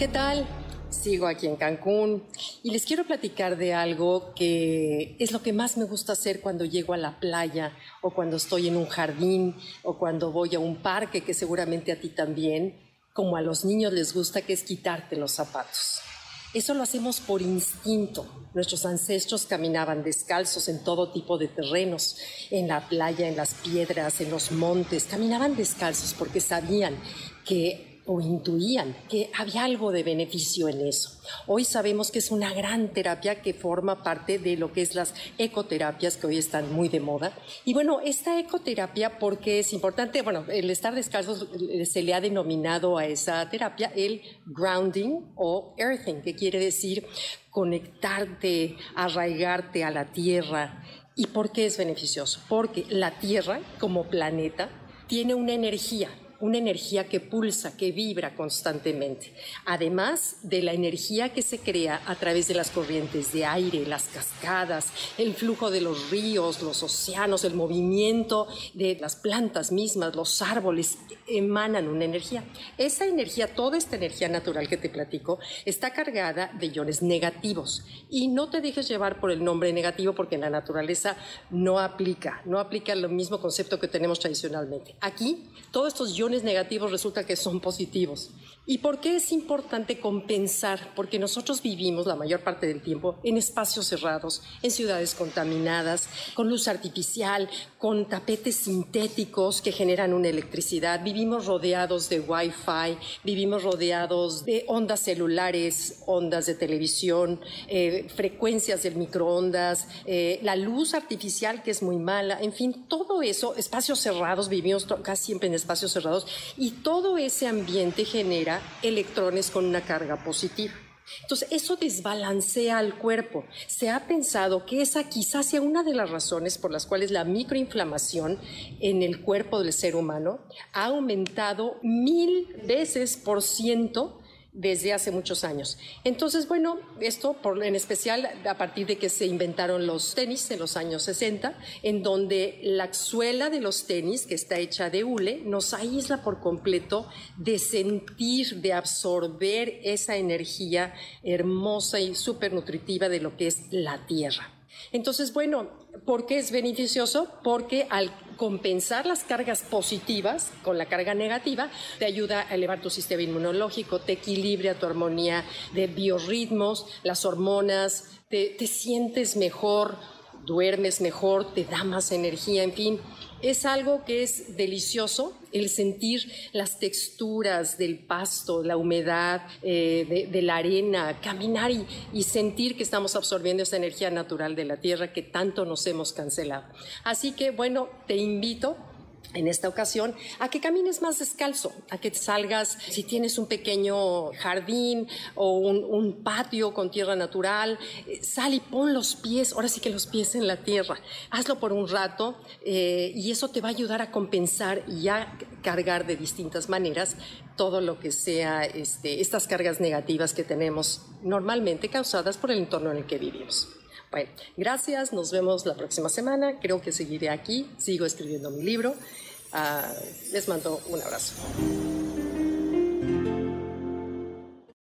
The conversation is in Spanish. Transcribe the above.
¿Qué tal? Sigo aquí en Cancún y les quiero platicar de algo que es lo que más me gusta hacer cuando llego a la playa o cuando estoy en un jardín o cuando voy a un parque, que seguramente a ti también, como a los niños les gusta, que es quitarte los zapatos. Eso lo hacemos por instinto. Nuestros ancestros caminaban descalzos en todo tipo de terrenos, en la playa, en las piedras, en los montes. Caminaban descalzos porque sabían que o intuían que había algo de beneficio en eso. Hoy sabemos que es una gran terapia que forma parte de lo que es las ecoterapias que hoy están muy de moda. Y bueno, esta ecoterapia, porque es importante, bueno, el estar descalzo se le ha denominado a esa terapia el grounding o earthing, que quiere decir conectarte, arraigarte a la tierra. ¿Y por qué es beneficioso? Porque la tierra como planeta tiene una energía una energía que pulsa, que vibra constantemente, además de la energía que se crea a través de las corrientes de aire, las cascadas, el flujo de los ríos, los océanos, el movimiento de las plantas mismas, los árboles, emanan una energía. Esa energía, toda esta energía natural que te platico, está cargada de iones negativos. Y no te dejes llevar por el nombre negativo porque en la naturaleza no aplica, no aplica el mismo concepto que tenemos tradicionalmente. Aquí, todos estos iones negativos resulta que son positivos. ¿Y por qué es importante compensar? Porque nosotros vivimos la mayor parte del tiempo en espacios cerrados, en ciudades contaminadas, con luz artificial, con tapetes sintéticos que generan una electricidad. Vivimos rodeados de Wi-Fi, vivimos rodeados de ondas celulares, ondas de televisión, eh, frecuencias del microondas, eh, la luz artificial que es muy mala, en fin, todo eso, espacios cerrados, vivimos casi siempre en espacios cerrados y todo ese ambiente genera electrones con una carga positiva. Entonces, eso desbalancea al cuerpo. Se ha pensado que esa quizás sea una de las razones por las cuales la microinflamación en el cuerpo del ser humano ha aumentado mil veces por ciento desde hace muchos años. Entonces, bueno, esto por, en especial a partir de que se inventaron los tenis en los años 60, en donde la suela de los tenis, que está hecha de hule, nos aísla por completo de sentir, de absorber esa energía hermosa y súper nutritiva de lo que es la tierra. Entonces, bueno, ¿por qué es beneficioso? Porque al compensar las cargas positivas con la carga negativa, te ayuda a elevar tu sistema inmunológico, te equilibra tu armonía de biorritmos, las hormonas, te, te sientes mejor, duermes mejor, te da más energía, en fin es algo que es delicioso, el sentir las texturas del pasto, la humedad eh, de, la arena, caminar y, y, sentir que estamos absorbiendo esa energía natural de la tierra que tanto nos hemos cancelado. Así que bueno, te invito en esta ocasión, a que camines más descalzo, a que salgas, si tienes un pequeño jardín o un, patio con tierra natural, eh, sal y pon los pies, ahora sí que los pies en la tierra, hazlo por un rato eh, y eso te va a ayudar a compensar y a cargar de distintas maneras todo lo que sea este, estas cargas negativas que tenemos normalmente causadas por el entorno en el que vivimos. Bueno, gracias, nos vemos la próxima semana. Creo que seguiré aquí, sigo escribiendo mi libro. Ah, les mando un abrazo.